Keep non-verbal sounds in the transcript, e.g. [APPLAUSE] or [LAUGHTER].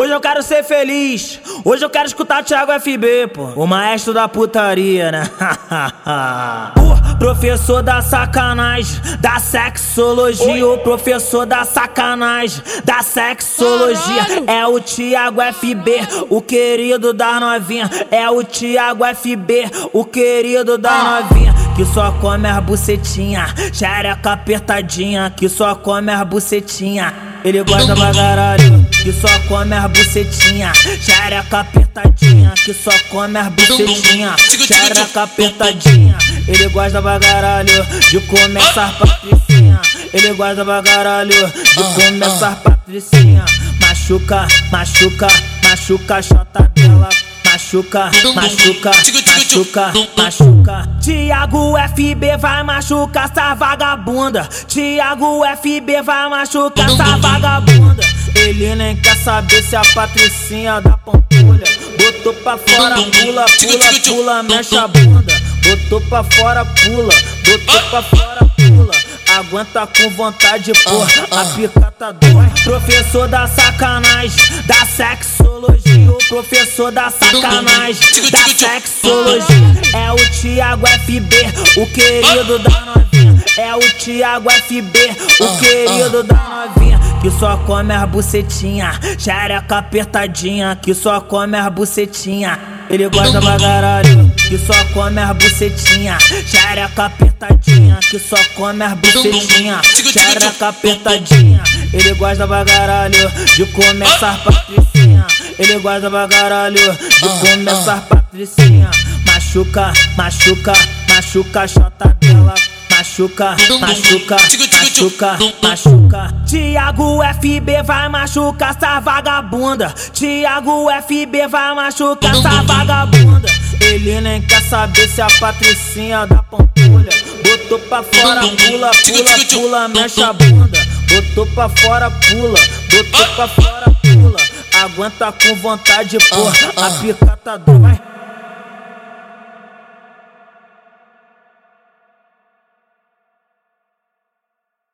Hoje eu quero ser feliz. Hoje eu quero escutar Thiago FB, pô. O maestro da putaria, né? [LAUGHS] o professor da sacanagem, da sexologia. O professor da sacanagem, da sexologia. É o Thiago FB, o querido da novinha. É o Thiago FB, o querido da ah. novinha. Que só come as bucetinha, xereca apertadinha. Que só come as bucetinha. Ele gosta pra caralho, que só come as bucetinha. Xereca apertadinha, que só come as bucetinha. Xereca apertadinha. Ele gosta pra caralho de começar patricinha. Ele gosta pra caralho de começar patricinha. Machuca, machuca, machuca a chota dela machuca, machuca, machuca, machuca. Tiago FB vai machucar essa vagabunda. Tiago FB vai machucar essa vagabunda. Ele nem quer saber se a patricinha da pampulha botou pra fora, pula, pula, pula, mexe a bunda. Botou pra fora, pula, botou pra fora, pula aguenta com vontade, porra. A pica tá dói. Professor da sacanagem, da sexologia. O professor da sacanagem, da sexologia. É o Thiago FB, o querido da novinha. É o Thiago FB, o querido da novinha. Que só come as bucetinha, xereca apertadinha. Que só come as bucetinha. Ele gosta pra caralho, que só come as bucetinha. Xereca apertadinha, que só come as bucetinha. Xereca apertadinha. Ele gosta pra caralho de começar patricinha. Ele gosta pra caralho de começar patricinha. Machuca, machuca, machuca a chota dela machuca, machuca, machuca, machuca. Tiago FB vai machucar essa vagabunda. Tiago FB vai machucar essa vagabunda. Ele nem quer saber se a patricinha da pampulha botou pra fora, pula, pula, pula, mexe a bunda. Botou pra fora, pula, botou pra fora, pula. Aguenta com vontade, porra. A pica tá vai.